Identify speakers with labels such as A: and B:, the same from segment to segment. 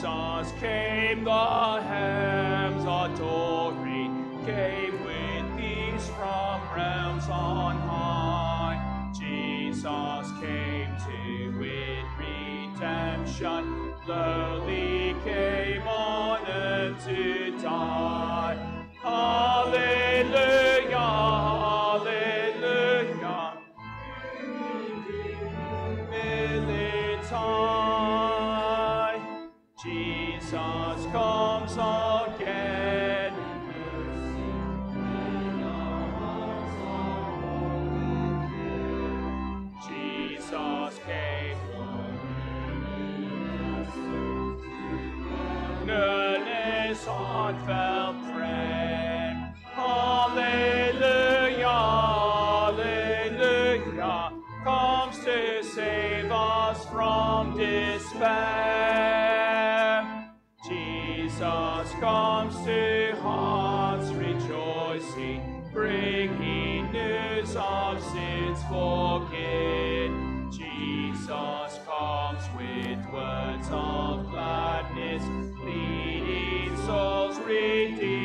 A: Jesus came, the hymns adoring, came with peace from realms on high. Jesus came to win redemption, lowly came on earth to die. Prayer. Hallelujah, hallelujah. Comes to save us from despair. Jesus comes to hearts rejoicing, bringing news of sins forgiven. Jesus comes with words of redeemed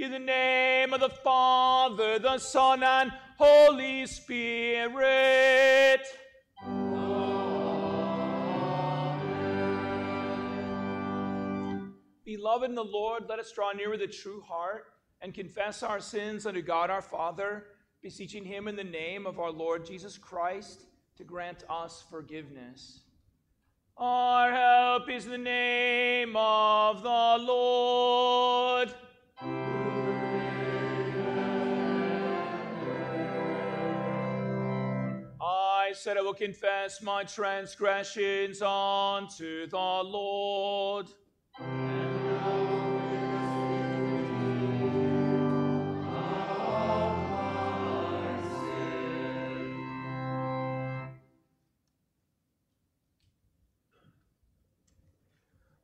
A: In the name of the Father, the Son, and Holy Spirit. Beloved in the Lord, let us draw near with a true heart and confess our sins unto God our Father, beseeching Him in the name of our Lord Jesus Christ to grant us forgiveness. Our help is in the name of the Lord. Said I will confess my transgressions unto the Lord.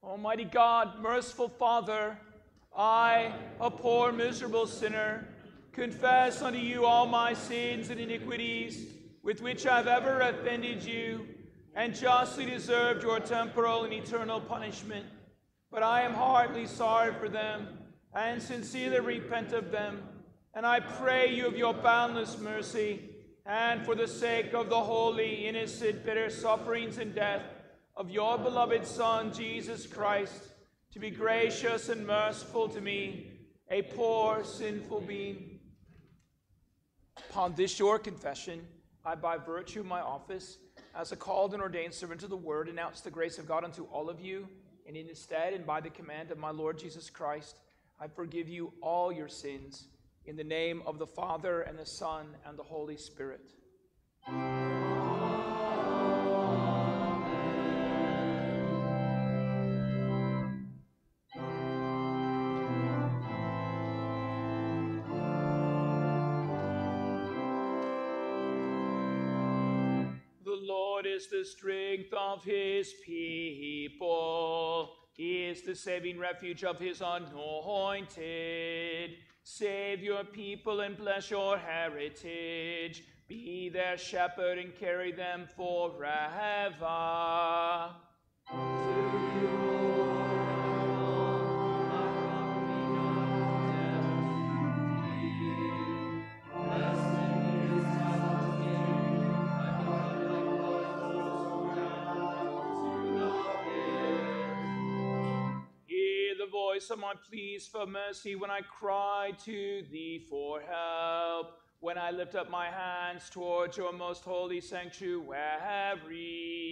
A: Almighty God, merciful Father, I, a poor, miserable sinner, confess unto you all my sins and iniquities with which I have ever offended you, and justly deserved your temporal and eternal punishment. But I am heartily sorry for them, and sincerely repent of them. And I pray you of your boundless mercy, and for the sake of the holy, innocent, bitter sufferings and death of your beloved Son, Jesus Christ, to be gracious and merciful to me, a poor, sinful being. Upon this your confession, I, by virtue of my office, as a called and ordained servant of the word, announce the grace of God unto all of you, and in his stead and by the command of my Lord Jesus Christ, I forgive you all your sins, in the name of the Father, and the Son, and the Holy Spirit. Of his people. He is the saving refuge of his anointed. Save your people and bless your heritage. Be their shepherd and carry them forever. Voice of my pleas for mercy when I cry to thee for help. when I lift up my hands towards your most holy sanctuary.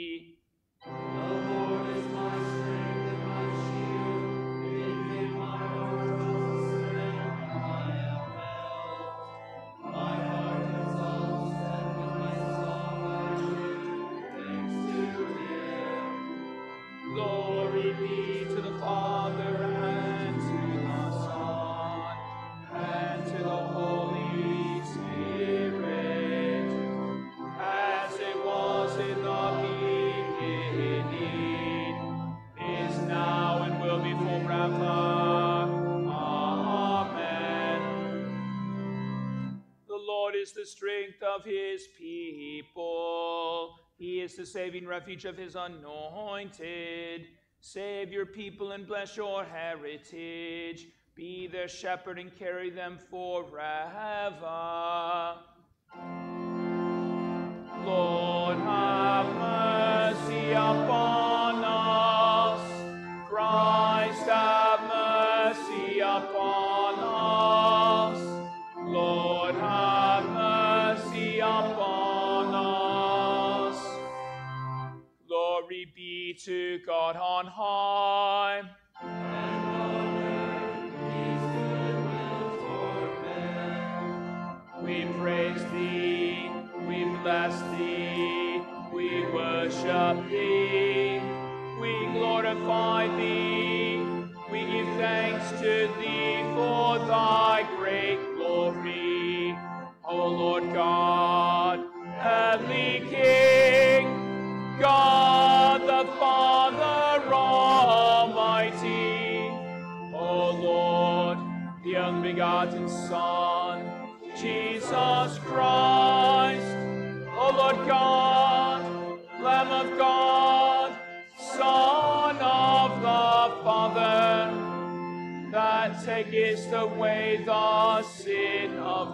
B: Is
A: the saving refuge of his anointed. Save your people and bless your heritage. Be their shepherd and carry them forever. Lord, have to God on high.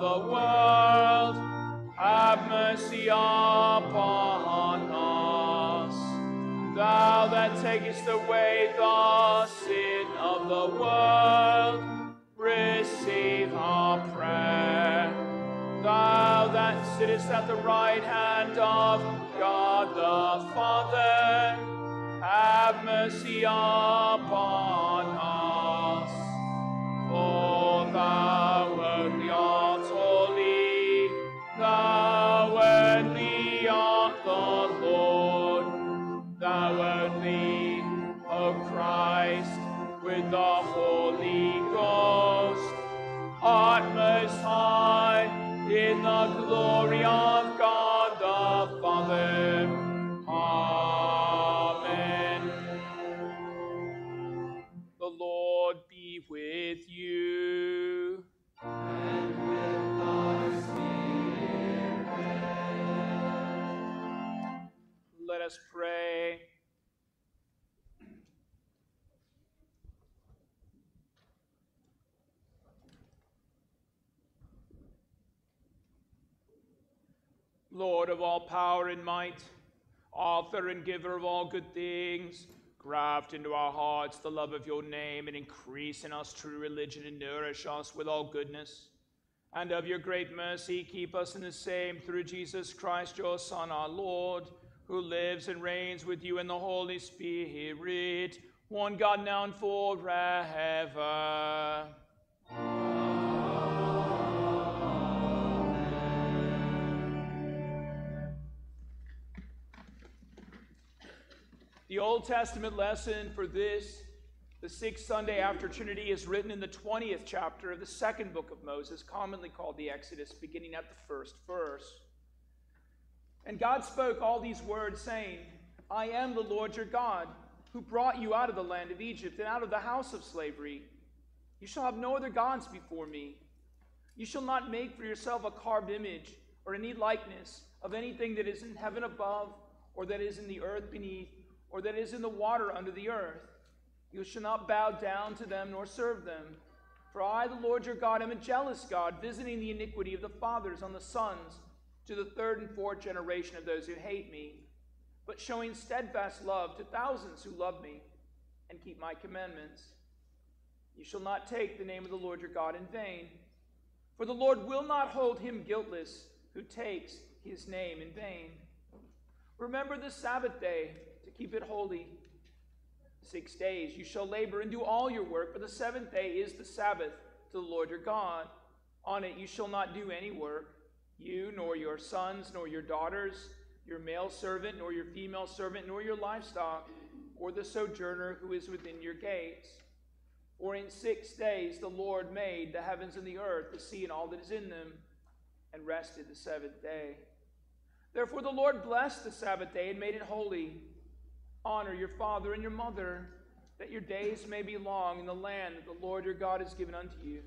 A: Of the world, have mercy upon us. Thou that takest away the sin of the world, receive our prayer. Thou that sittest at the right hand of God the Father, have mercy upon us. Lord of all power and might, author and giver of all good things, graft into our hearts the love of your name and increase in us true religion and nourish us with all goodness. And of your great mercy, keep us in the same through Jesus Christ, your Son, our Lord, who lives and reigns with you in the Holy Spirit, one God now and forever. The Old Testament lesson for this, the sixth Sunday after Trinity, is written in the 20th chapter of the second book of Moses, commonly called the Exodus, beginning at the first verse. And God spoke all these words, saying, I am the Lord your God, who brought you out of the land of Egypt and out of the house of slavery. You shall have no other gods before me. You shall not make for yourself a carved image or any likeness of anything that is in heaven above, or that is in the earth beneath, or that is in the water under the earth. You shall not bow down to them nor serve them. For I, the Lord your God, am a jealous God, visiting the iniquity of the fathers on the sons to the third and fourth generation of those who hate me, but showing steadfast love to thousands who love me and keep my commandments. You shall not take the name of the Lord your God in vain. For the Lord will not hold him guiltless who takes his name in vain. Remember the Sabbath day keep it holy. Six days you shall labor and do all your work, but the seventh day is the Sabbath to the Lord your God. On it you shall not do any work, you, nor your sons, nor your daughters, your male servant, nor your female servant, nor your livestock, or the sojourner who is within your gates. For in six days the Lord made the heavens and the earth, the sea and all that is in them, and rested the seventh day. Therefore the Lord blessed the Sabbath day and made it holy. Honor your father and your mother, that your days may be long in the land that the Lord your God has given unto you.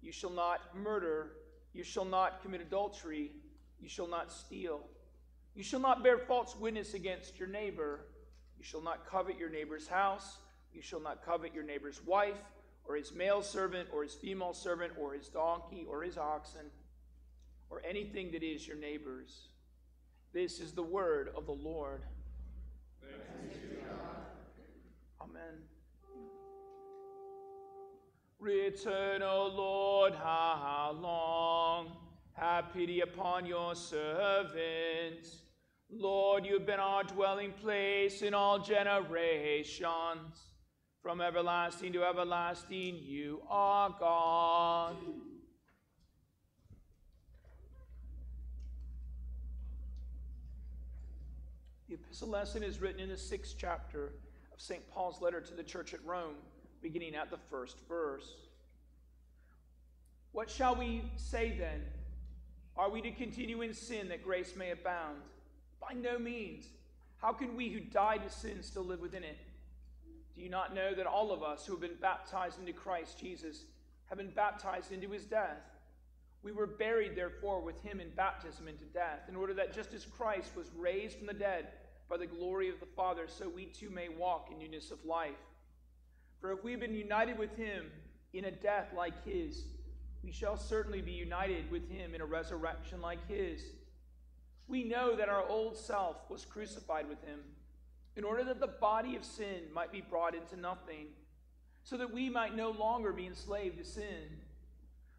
A: You shall not murder, you shall not commit adultery, you shall not steal, you shall not bear false witness against your neighbor, you shall not covet your neighbor's house. You shall not covet your neighbor's wife, or his male servant, or his female servant, or his donkey, or his oxen, or anything that is your neighbor's. This is the word of the Lord. Amen. Return, O Lord, how long? Have pity upon your servants. Lord, you've been our dwelling place in all generations. From everlasting to everlasting, you are God. The epistle lesson is written in the sixth chapter of St. Paul's letter to the church at Rome, beginning at the first verse. What shall we say then? Are we to continue in sin that grace may abound? By no means. How can we who died to sin still live within it? Do you not know that all of us who have been baptized into Christ Jesus have been baptized into his death? We were buried, therefore, with him in baptism into death, in order that just as Christ was raised from the dead by the glory of the Father, so we too may walk in newness of life. For if we have been united with him in a death like his, we shall certainly be united with him in a resurrection like his. We know that our old self was crucified with him, in order that the body of sin might be brought into nothing, so that we might no longer be enslaved to sin.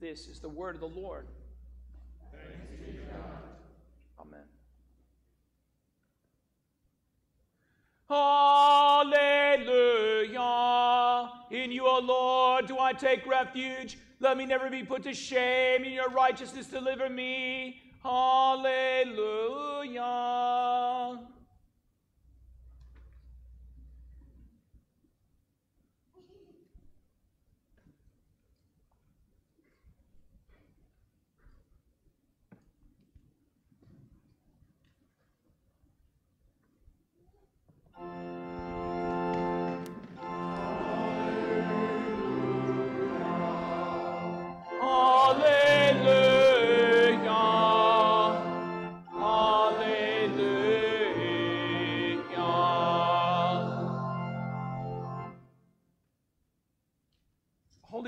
A: This is the word of the Lord. Amen. Hallelujah. In you, O Lord, do I take refuge. Let me never be put to shame. In your righteousness, deliver me. Hallelujah. Holy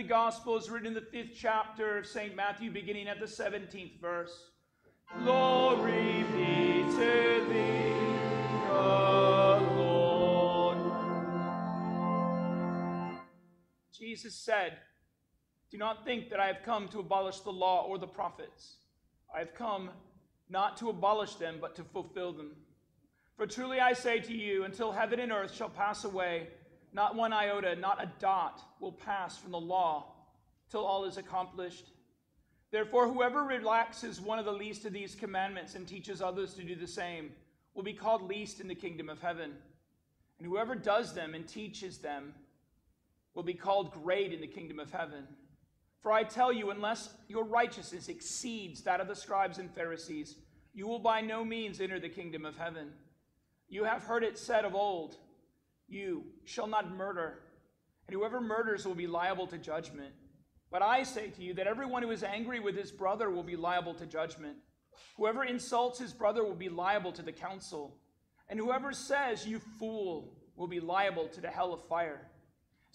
A: gospel is written in the fifth chapter of St. Matthew, beginning at the 17th verse. Glory be to thee, O Jesus said, Do not think that I have come to abolish the law or the prophets. I have come not to abolish them, but to fulfill them. For truly I say to you, until heaven and earth shall pass away, not one iota, not a dot will pass from the law till all is accomplished. Therefore, whoever relaxes one of the least of these commandments and teaches others to do the same will be called least in the kingdom of heaven. And whoever does them and teaches them will be called great in the kingdom of heaven. For I tell you, unless your righteousness exceeds that of the scribes and Pharisees, you will by no means enter the kingdom of heaven. You have heard it said of old, You shall not murder, and whoever murders will be liable to judgment. But I say to you that everyone who is angry with his brother will be liable to judgment. Whoever insults his brother will be liable to the council. And whoever says, You fool, will be liable to the hell of fire.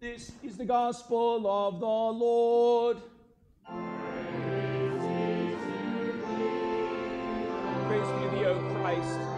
A: This is the gospel of the Lord. Praise be to thee, O Christ.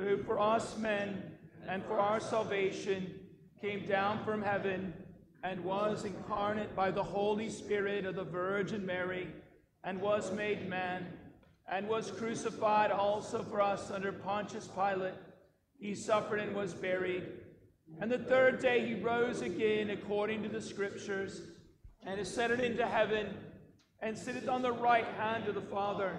A: who for us men and for our salvation came down from heaven and was incarnate by the Holy Spirit of the Virgin Mary and was made man and was crucified also for us under Pontius Pilate. He suffered and was buried. And the third day he rose again according to the scriptures and ascended into heaven and sitteth on the right hand of the Father.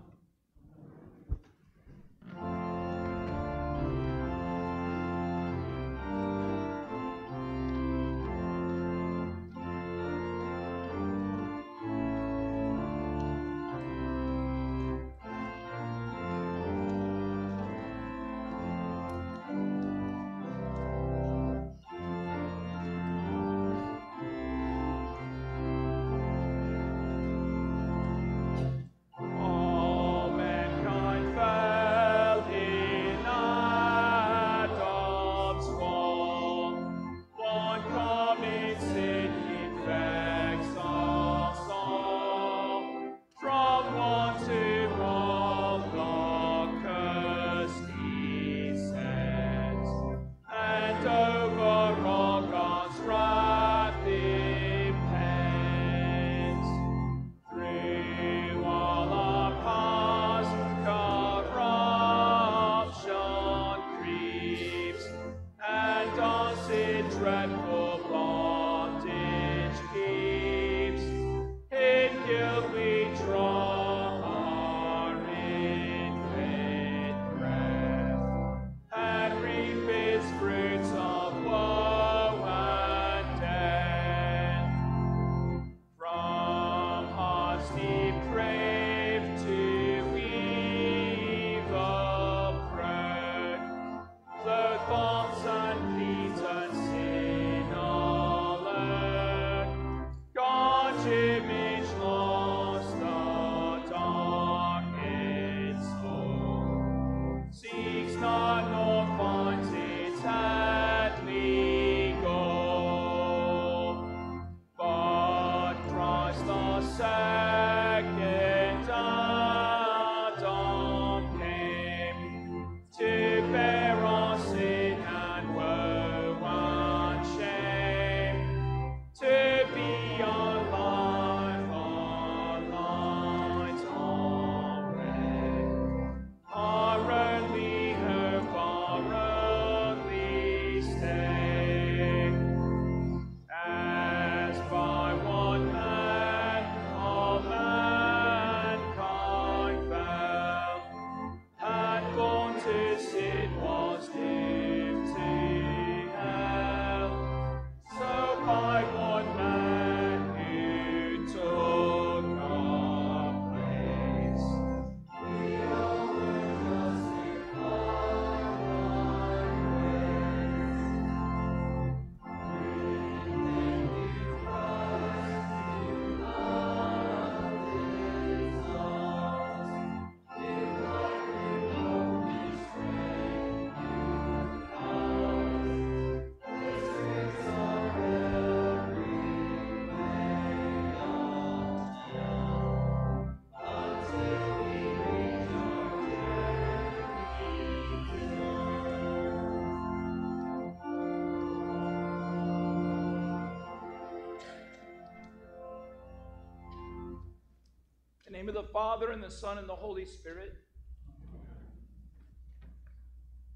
A: Of the Father, and the Son, and the Holy Spirit.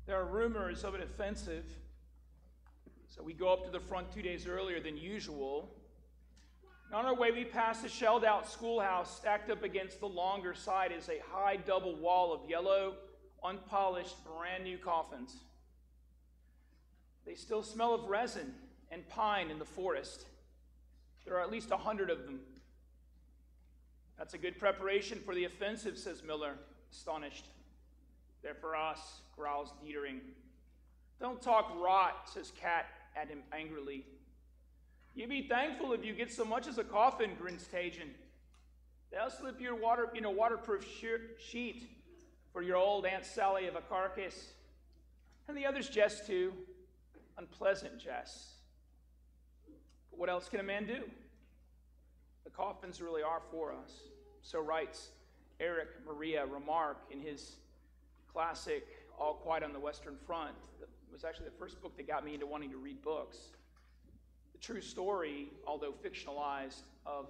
A: There are rumors of an offensive. So we go up to the front two days earlier than usual. And on our way, we pass a shelled out schoolhouse. Stacked up against the longer side is a high double wall of yellow, unpolished, brand new coffins. They still smell of resin and pine in the forest. There are at least a hundred of them. That's a good preparation for the offensive, says Miller, astonished. They're for us, growls Detering. Don't talk rot, says Kat at him angrily. You be thankful if you get so much as a coffin, grins Tjaden. They'll slip your water, you know, waterproof sheet for your old Aunt Sally of a carcass. And the others jest too. Unpleasant jests. But what else can a man do? The coffins really are for us. So writes Eric Maria Remarque in his classic All Quiet on the Western Front. It was actually the first book that got me into wanting to read books. The true story, although fictionalized, of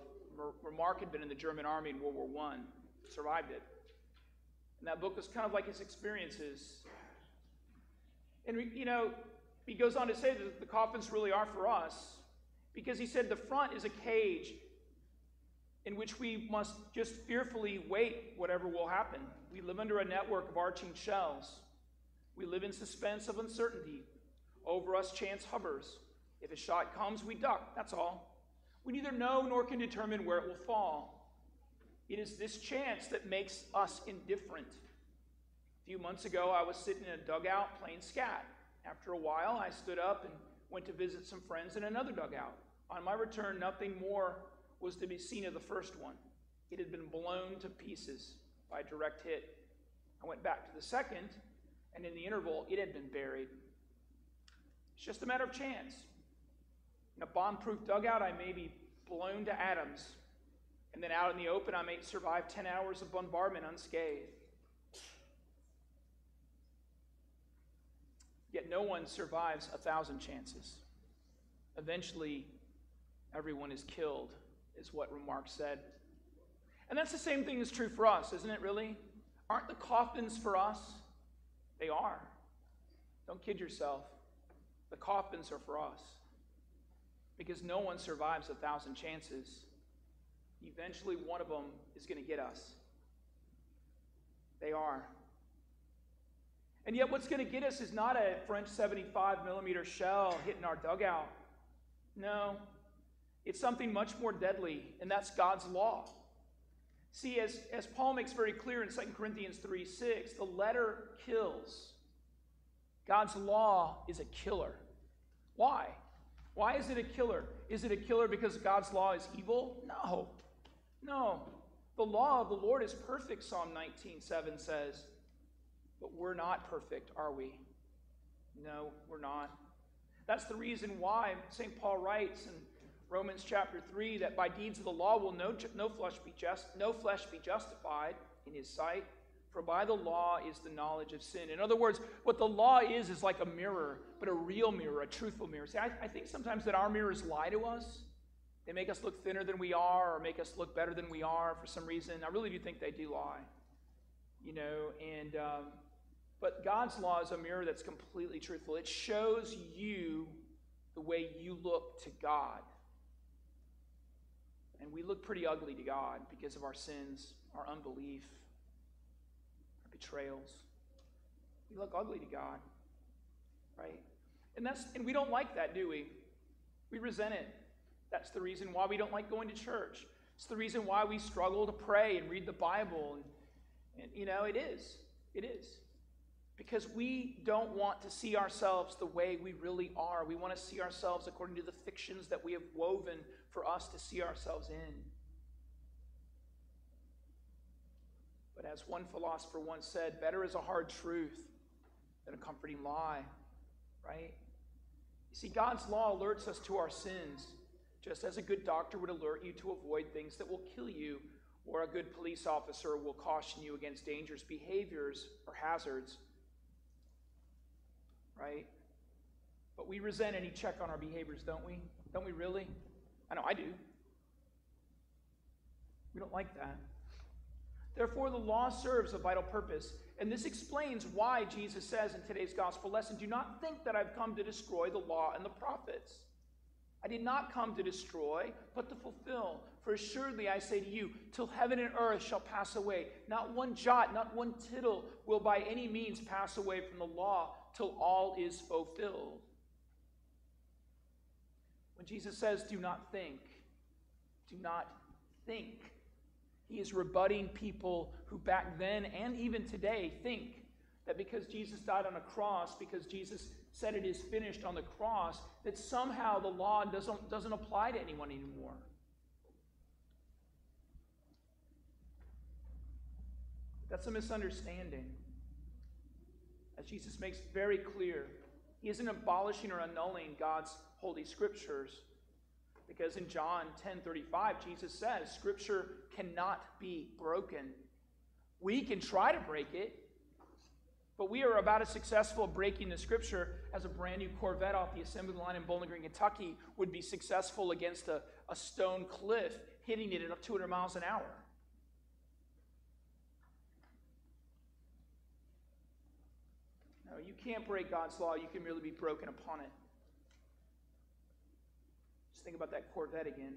A: Remarque had been in the German army in World War I, survived it. And that book was kind of like his experiences. And, you know, he goes on to say that the coffins really are for us because he said the front is a cage in which we must just fearfully wait whatever will happen. We live under a network of arching shells. We live in suspense of uncertainty. Over us, chance hovers. If a shot comes, we duck. That's all. We neither know nor can determine where it will fall. It is this chance that makes us indifferent. A few months ago, I was sitting in a dugout playing skat. After a while, I stood up and went to visit some friends in another dugout. On my return, nothing more was to be seen of the first one. It had been blown to pieces by direct hit. I went back to the second, and in the interval, it had been buried. It's just a matter of chance. In a bomb proof dugout, I may be blown to atoms, and then out in the open, I may survive 10 hours of bombardment unscathed. Yet no one survives a thousand chances. Eventually, everyone is killed, is what Remarque said. And that's the same thing is true for us, isn't it, really? Aren't the coffins for us? They are. Don't kid yourself. The coffins are for us. Because no one survives a thousand chances. Eventually, one of them is going to get us. They are. And yet, what's going to get us is not a French 75 millimeter shell hitting our dugout. No, it's something much more deadly, and that's God's law. See, as, as Paul makes very clear in 2 Corinthians 3 6, the letter kills. God's law is a killer. Why? Why is it a killer? Is it a killer because God's law is evil? No. No. The law of the Lord is perfect, Psalm 19 7 says. But we're not perfect, are we? No, we're not. That's the reason why St. Paul writes in Romans chapter 3 that by deeds of the law will no, no, flesh be just, no flesh be justified in his sight, for by the law is the knowledge of sin. In other words, what the law is is like a mirror, but a real mirror, a truthful mirror. See, I, I think sometimes that our mirrors lie to us. They make us look thinner than we are or make us look better than we are for some reason. I really do think they do lie. You know, and um, but God's law is a mirror that's completely truthful. It shows you the way you look to God. And we look pretty ugly to God because of our sins, our unbelief, our betrayals. We look ugly to God. Right? And that's and we don't like that, do we? We resent it. That's the reason why we don't like going to church. It's the reason why we struggle to pray and read the Bible. And, and you know, it is. It is because we don't want to see ourselves the way we really are. We want to see ourselves according to the fictions that we have woven for us to see ourselves in. But as one philosopher once said, better is a hard truth than a comforting lie, right? You see, God's law alerts us to our sins, just as a good doctor would alert you to avoid things that will kill you, or a good police officer will caution you against dangerous behaviors or hazards right? But we resent any check on our behaviors, don't we? Don't we really? I know I do. We don't like that. Therefore, the law serves a vital purpose. And this explains why Jesus says in today's gospel lesson do not think that I've come to destroy the law and the prophets. I did not come to destroy, but to fulfill. For assuredly I say to you, till heaven and earth shall pass away, not one jot, not one tittle will by any means pass away from the law till all is fulfilled. Jesus says, do not think, do not think, he is rebutting people who back then and even today think that because Jesus died on a cross, because Jesus said it is finished on the cross, that somehow the law doesn't, doesn't apply to anyone anymore. That's a misunderstanding. As Jesus makes very clear, he isn't abolishing or annulling God's holy scriptures. Because in John 10:35, Jesus says, Scripture cannot be broken. We can try to break it, but we are about as successful breaking the scripture as a brand new Corvette off the assembly line in Bowling Green, Kentucky would be successful against a, a stone cliff, hitting it at 200 miles an hour. No, you can't break God's law. You can merely be broken upon it. Think about that Corvette again.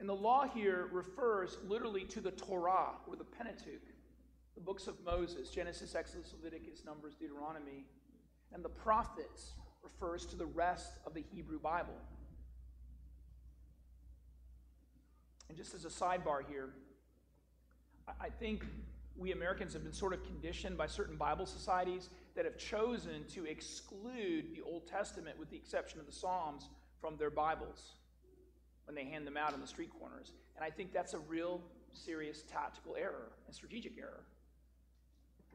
A: And the law here refers literally to the Torah or the Pentateuch, the books of Moses Genesis, Exodus, Leviticus, Numbers, Deuteronomy. And the prophets refers to the rest of the Hebrew Bible. And just as a sidebar here, I think we Americans have been sort of conditioned by certain Bible societies that have chosen to exclude the Old Testament, with the exception of the Psalms, from their Bibles when they hand them out on the street corners. And I think that's a real serious tactical error and strategic error.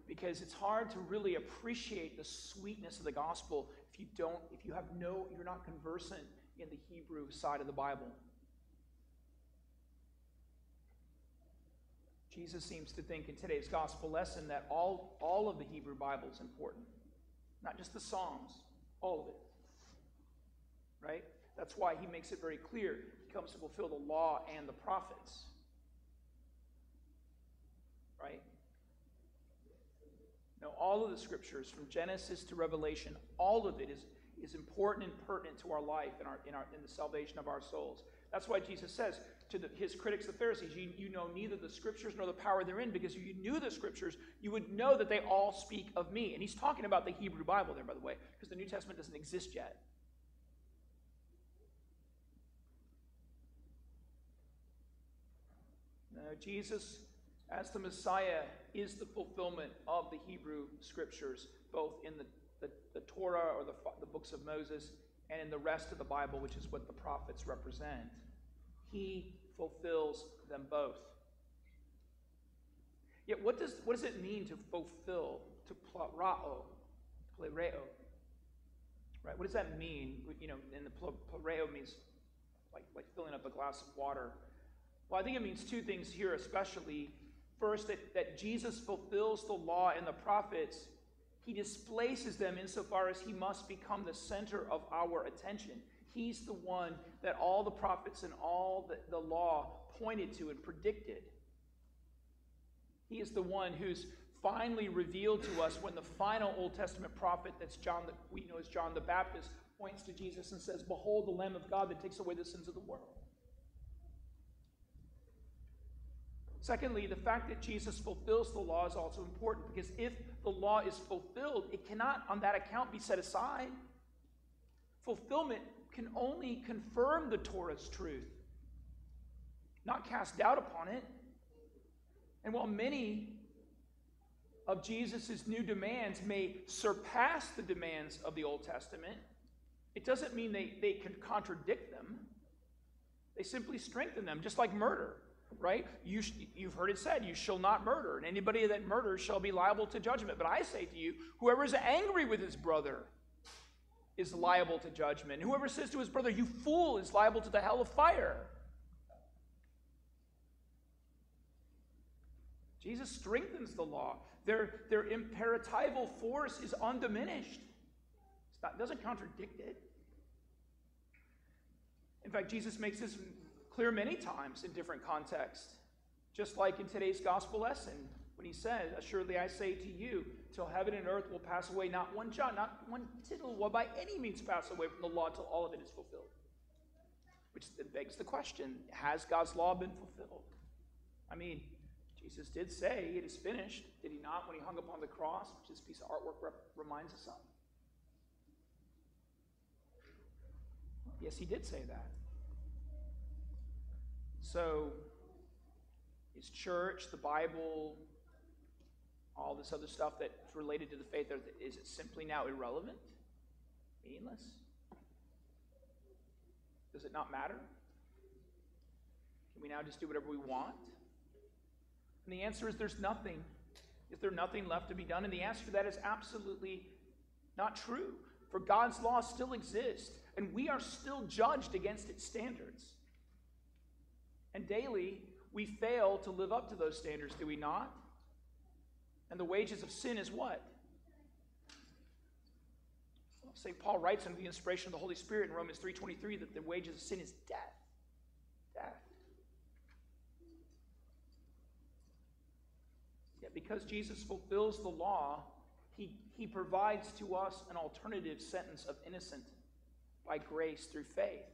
A: Because it's hard to really appreciate the sweetness of the gospel if you don't, if you have no, you're not conversant in the Hebrew side of the Bible. Jesus seems to think in today's gospel lesson that all, all of the Hebrew Bible is important, not just the Psalms, all of it. Right? That's why he makes it very clear he comes to fulfill the law and the prophets. Right? Now, all of the scriptures, from Genesis to Revelation, all of it is, is important and pertinent to our life and our, in, our, in the salvation of our souls. That's why Jesus says to the, his critics, the Pharisees, you, you know neither the scriptures nor the power therein, because if you knew the scriptures, you would know that they all speak of me. And he's talking about the Hebrew Bible there, by the way, because the New Testament doesn't exist yet. Uh, Jesus, as the Messiah, is the fulfillment of the Hebrew scriptures, both in the, the, the Torah or the, the books of Moses and in the rest of the Bible, which is what the prophets represent. He fulfills them both. Yet, what does, what does it mean to fulfill, to plerao, plereo? Right? What does that mean? You know, and the plereo means like, like filling up a glass of water well, I think it means two things here, especially. First, that, that Jesus fulfills the law and the prophets, he displaces them insofar as he must become the center of our attention. He's the one that all the prophets and all the, the law pointed to and predicted. He is the one who's finally revealed to us when the final Old Testament prophet, that's John, the, we know as John the Baptist, points to Jesus and says, Behold the Lamb of God that takes away the sins of the world. Secondly, the fact that Jesus fulfills the law is also important because if the law is fulfilled, it cannot, on that account, be set aside. Fulfillment can only confirm the Torah's truth, not cast doubt upon it. And while many of Jesus' new demands may surpass the demands of the Old Testament, it doesn't mean they, they can contradict them. They simply strengthen them, just like murder right? You you've heard it said, You shall not murder, and anybody that murders shall be liable to judgment. But I say to you, whoever is angry with his brother is liable to judgment. Whoever says to his brother, You fool, is liable to the hell of fire. Jesus strengthens the law. Their, their imperatival force is undiminished. It doesn't contradict it. In fact, Jesus makes this clear many times in different contexts. Just like in today's gospel lesson, when he said, Assuredly I say to you, till heaven and earth will pass away, not one jot, not one tittle will by any means pass away from the law till all of it is fulfilled. Which begs the question Has God's law been fulfilled? I mean, Jesus did say it is finished, did he not, when he hung upon the cross, which this piece of artwork rep- reminds us of? Yes, he did say that. So, is church, the Bible, all this other stuff that's related to the faith, is it simply now irrelevant? Meaningless? Does it not matter? Can we now just do whatever we want? And the answer is there's nothing. Is there nothing left to be done? And the answer to that is absolutely not true. For God's law still exists, and we are still judged against its standards. And daily, we fail to live up to those standards, do we not? And the wages of sin is what? St. Paul writes under the inspiration of the Holy Spirit in Romans 3:23 that the wages of sin is death. Death. Yet because Jesus fulfills the law, he, he provides to us an alternative sentence of innocent by grace through faith.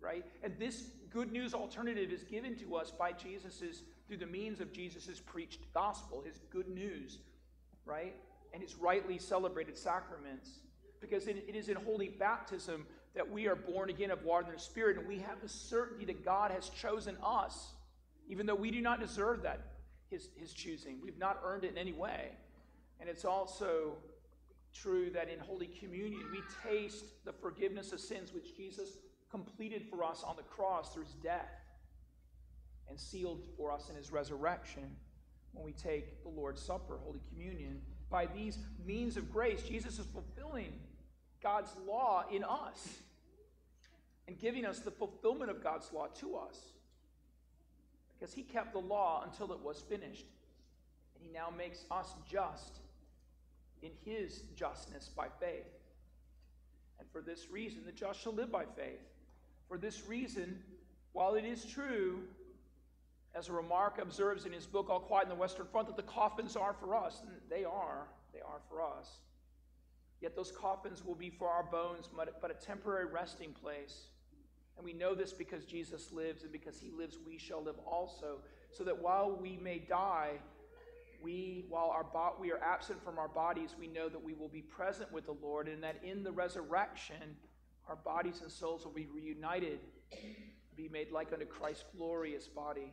A: Right? And this good news alternative is given to us by Jesus's through the means of Jesus' preached gospel, his good news, right? And his rightly celebrated sacraments. Because it, is in holy baptism that we are born again of water and spirit, and we have the certainty that God has chosen us, even though we do not deserve that, his, his choosing. We've not earned it in any way. And it's also true that in Holy Communion, we taste the forgiveness of sins which Jesus completed for us on the cross through his death and sealed for us in his resurrection when we take the Lord's Supper, Holy Communion. By these means of grace, Jesus is fulfilling God's law in us and giving us the fulfillment of God's law to us. Because he kept the law until it was finished. And he now makes us just in his justness by faith. And for this reason, the just shall live by faith. For this reason, while it is true, as Remarque observes in his book, All Quiet in the Western Front, that the coffins are for us, and they are, they are for us. Yet those coffins will be for our bones, but, but a temporary resting place. And we know this because Jesus lives, and because he lives, we shall live also. So that while we may die, we, while our bo- we are absent from our bodies, we know that we will be present with the Lord, and that in the resurrection, our bodies and souls will be reunited, be made like unto Christ's glorious body.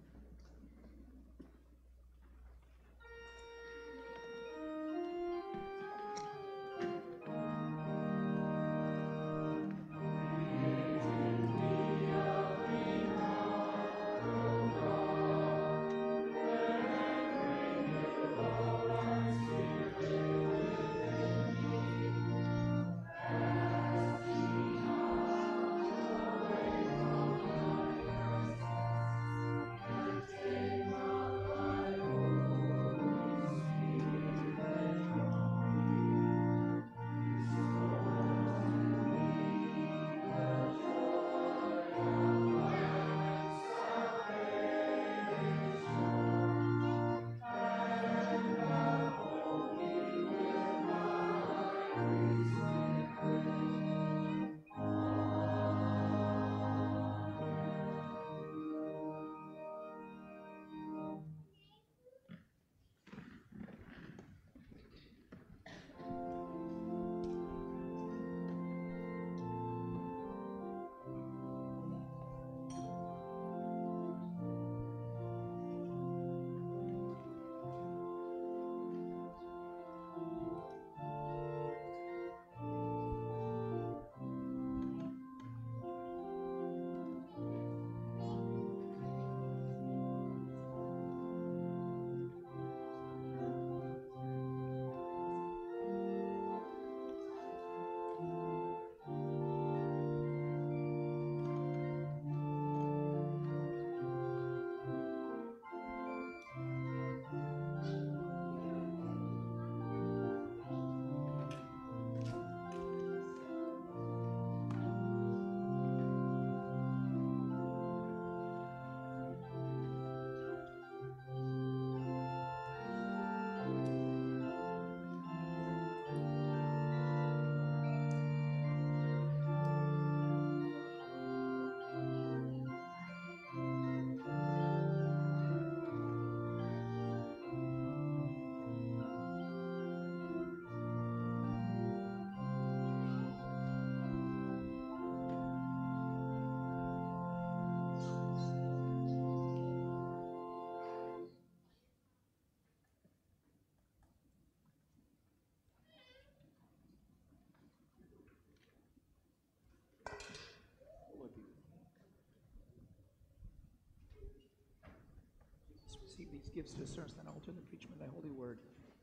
A: Give us discernment and alter the preaching of thy holy word.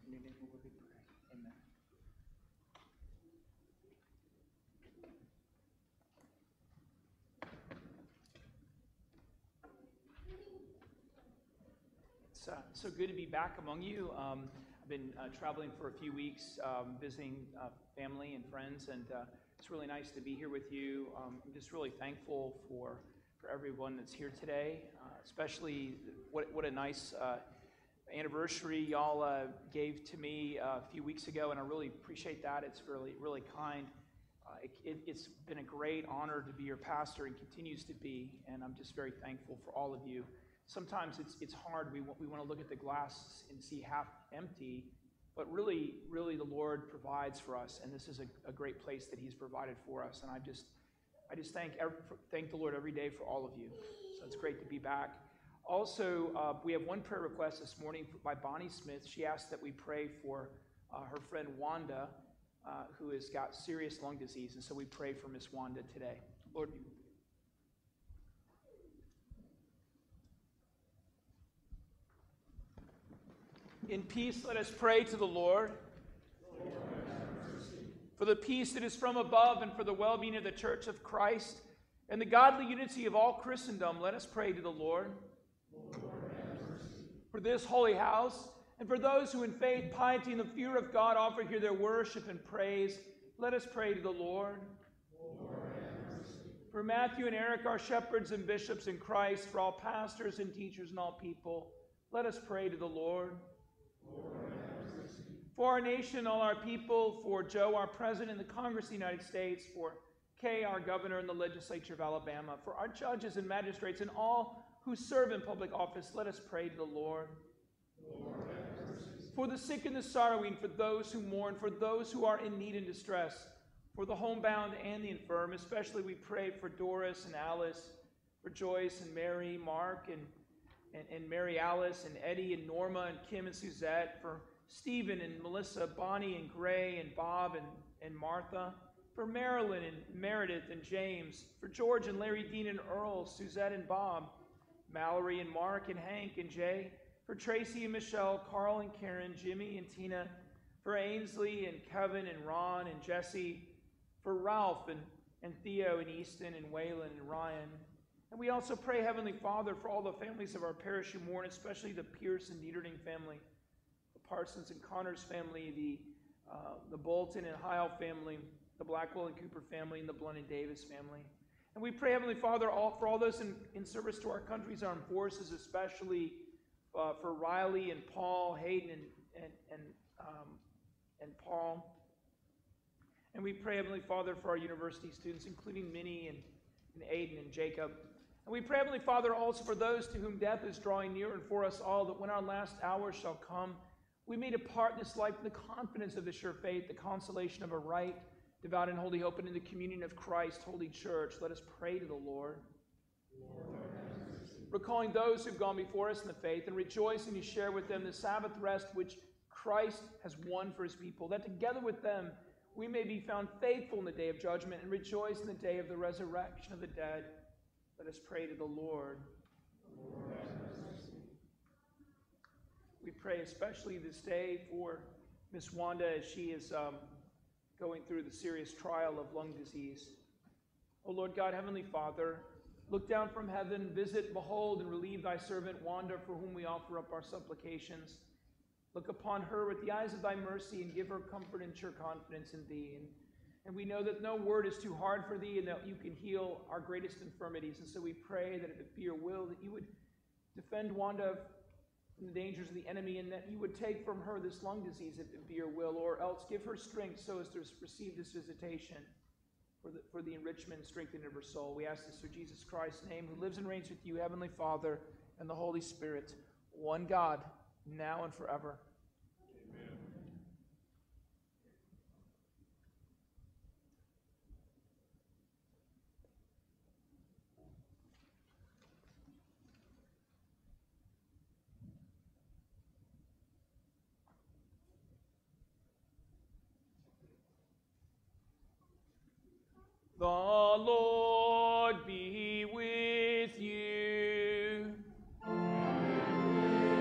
A: In your name, we pray. Amen. It's uh, so good to be back among you. Um, I've been uh, traveling for a few weeks, um, visiting uh, family and friends, and uh, it's really nice to be here with you. Um, I'm just really thankful for, for everyone that's here today, uh, especially what, what a nice uh, anniversary y'all uh, gave to me uh, a few weeks ago, and I really appreciate that. It's really, really kind. Uh, it, it's been a great honor to be your pastor and continues to be, and I'm just very thankful for all of you sometimes it's, it's hard. We, we want to look at the glass and see half empty, but really, really the Lord provides for us, and this is a, a great place that He's provided for us. And I just, I just thank, every, thank the Lord every day for all of you. So it's great to be back. Also, uh, we have one prayer request this morning by Bonnie Smith. She asked that we pray for uh, her friend Wanda, uh, who has got serious lung disease, and so we pray for Miss Wanda today. Lord. In peace, let us pray to the Lord. For the peace that is from above and for the well being of the church of Christ and the godly unity of all Christendom, let us pray to the Lord. For this holy house and for those who in faith, piety, and the fear of God offer here their worship and praise, let us pray to the Lord. For Matthew and Eric, our shepherds and bishops in Christ, for all pastors and teachers and all people, let us pray to the Lord. For our nation, all our people, for Joe, our president in the Congress of the United States, for Kay, our governor in the legislature of Alabama, for our judges and magistrates and all who serve in public office, let us pray to the Lord. for the sick and the sorrowing, for those who mourn, for those who are in need and distress, for the homebound and the infirm, especially we pray for Doris and Alice, for Joyce and Mary, Mark and and, and Mary Alice and Eddie and Norma and Kim and Suzette, for Stephen and Melissa, Bonnie and Gray and Bob and, and Martha, for Marilyn and Meredith and James, for George and Larry Dean and Earl, Suzette and Bob, Mallory and Mark and Hank and Jay, for Tracy and Michelle, Carl and Karen, Jimmy and Tina, for Ainsley and Kevin and Ron and Jesse, for Ralph and, and Theo and Easton and Waylon and Ryan, and we also pray, Heavenly Father, for all the families of our parish who mourn, especially the Pierce and Dieterding family, Parsons and Connors family, the, uh, the Bolton and Heil family, the Blackwell and Cooper family, and the Blunt and Davis family. And we pray, Heavenly Father, all, for all those in, in service to our country's armed forces, especially uh, for Riley and Paul, Hayden and, and, and, um, and Paul. And we pray, Heavenly Father, for our university students, including Minnie and, and Aiden and Jacob. And we pray, Heavenly Father, also for those to whom death is drawing near and for us all, that when our last hour shall come, we may depart this life in the confidence of the sure faith, the consolation of a right, devout and holy hope, and in the communion of Christ, Holy Church. Let us pray to the Lord. Lord Recalling those who've gone before us in the faith and rejoicing to share with them the Sabbath rest which Christ has won for his people, that together with them we may be found faithful in the day of judgment and rejoice in the day of the resurrection of the dead. Let us pray to the Lord. Lord we pray especially this day for Miss Wanda as she is um, going through the serious trial of lung disease. O Lord God, Heavenly Father, look down from heaven, visit, behold, and relieve thy servant Wanda, for whom we offer up our supplications. Look upon her with the eyes of thy mercy and give her comfort and sure confidence in thee. And and we know that no word is too hard for thee and that you can heal our greatest infirmities. And so we pray that if it be your will, that you would defend Wanda from the dangers of the enemy and that you would take from her this lung disease if it be your will, or else give her strength so as to receive this visitation for the, for the enrichment and strengthening of her soul. We ask this through Jesus Christ's name, who lives and reigns with you, Heavenly Father, and the Holy Spirit, one God, now and forever. Lord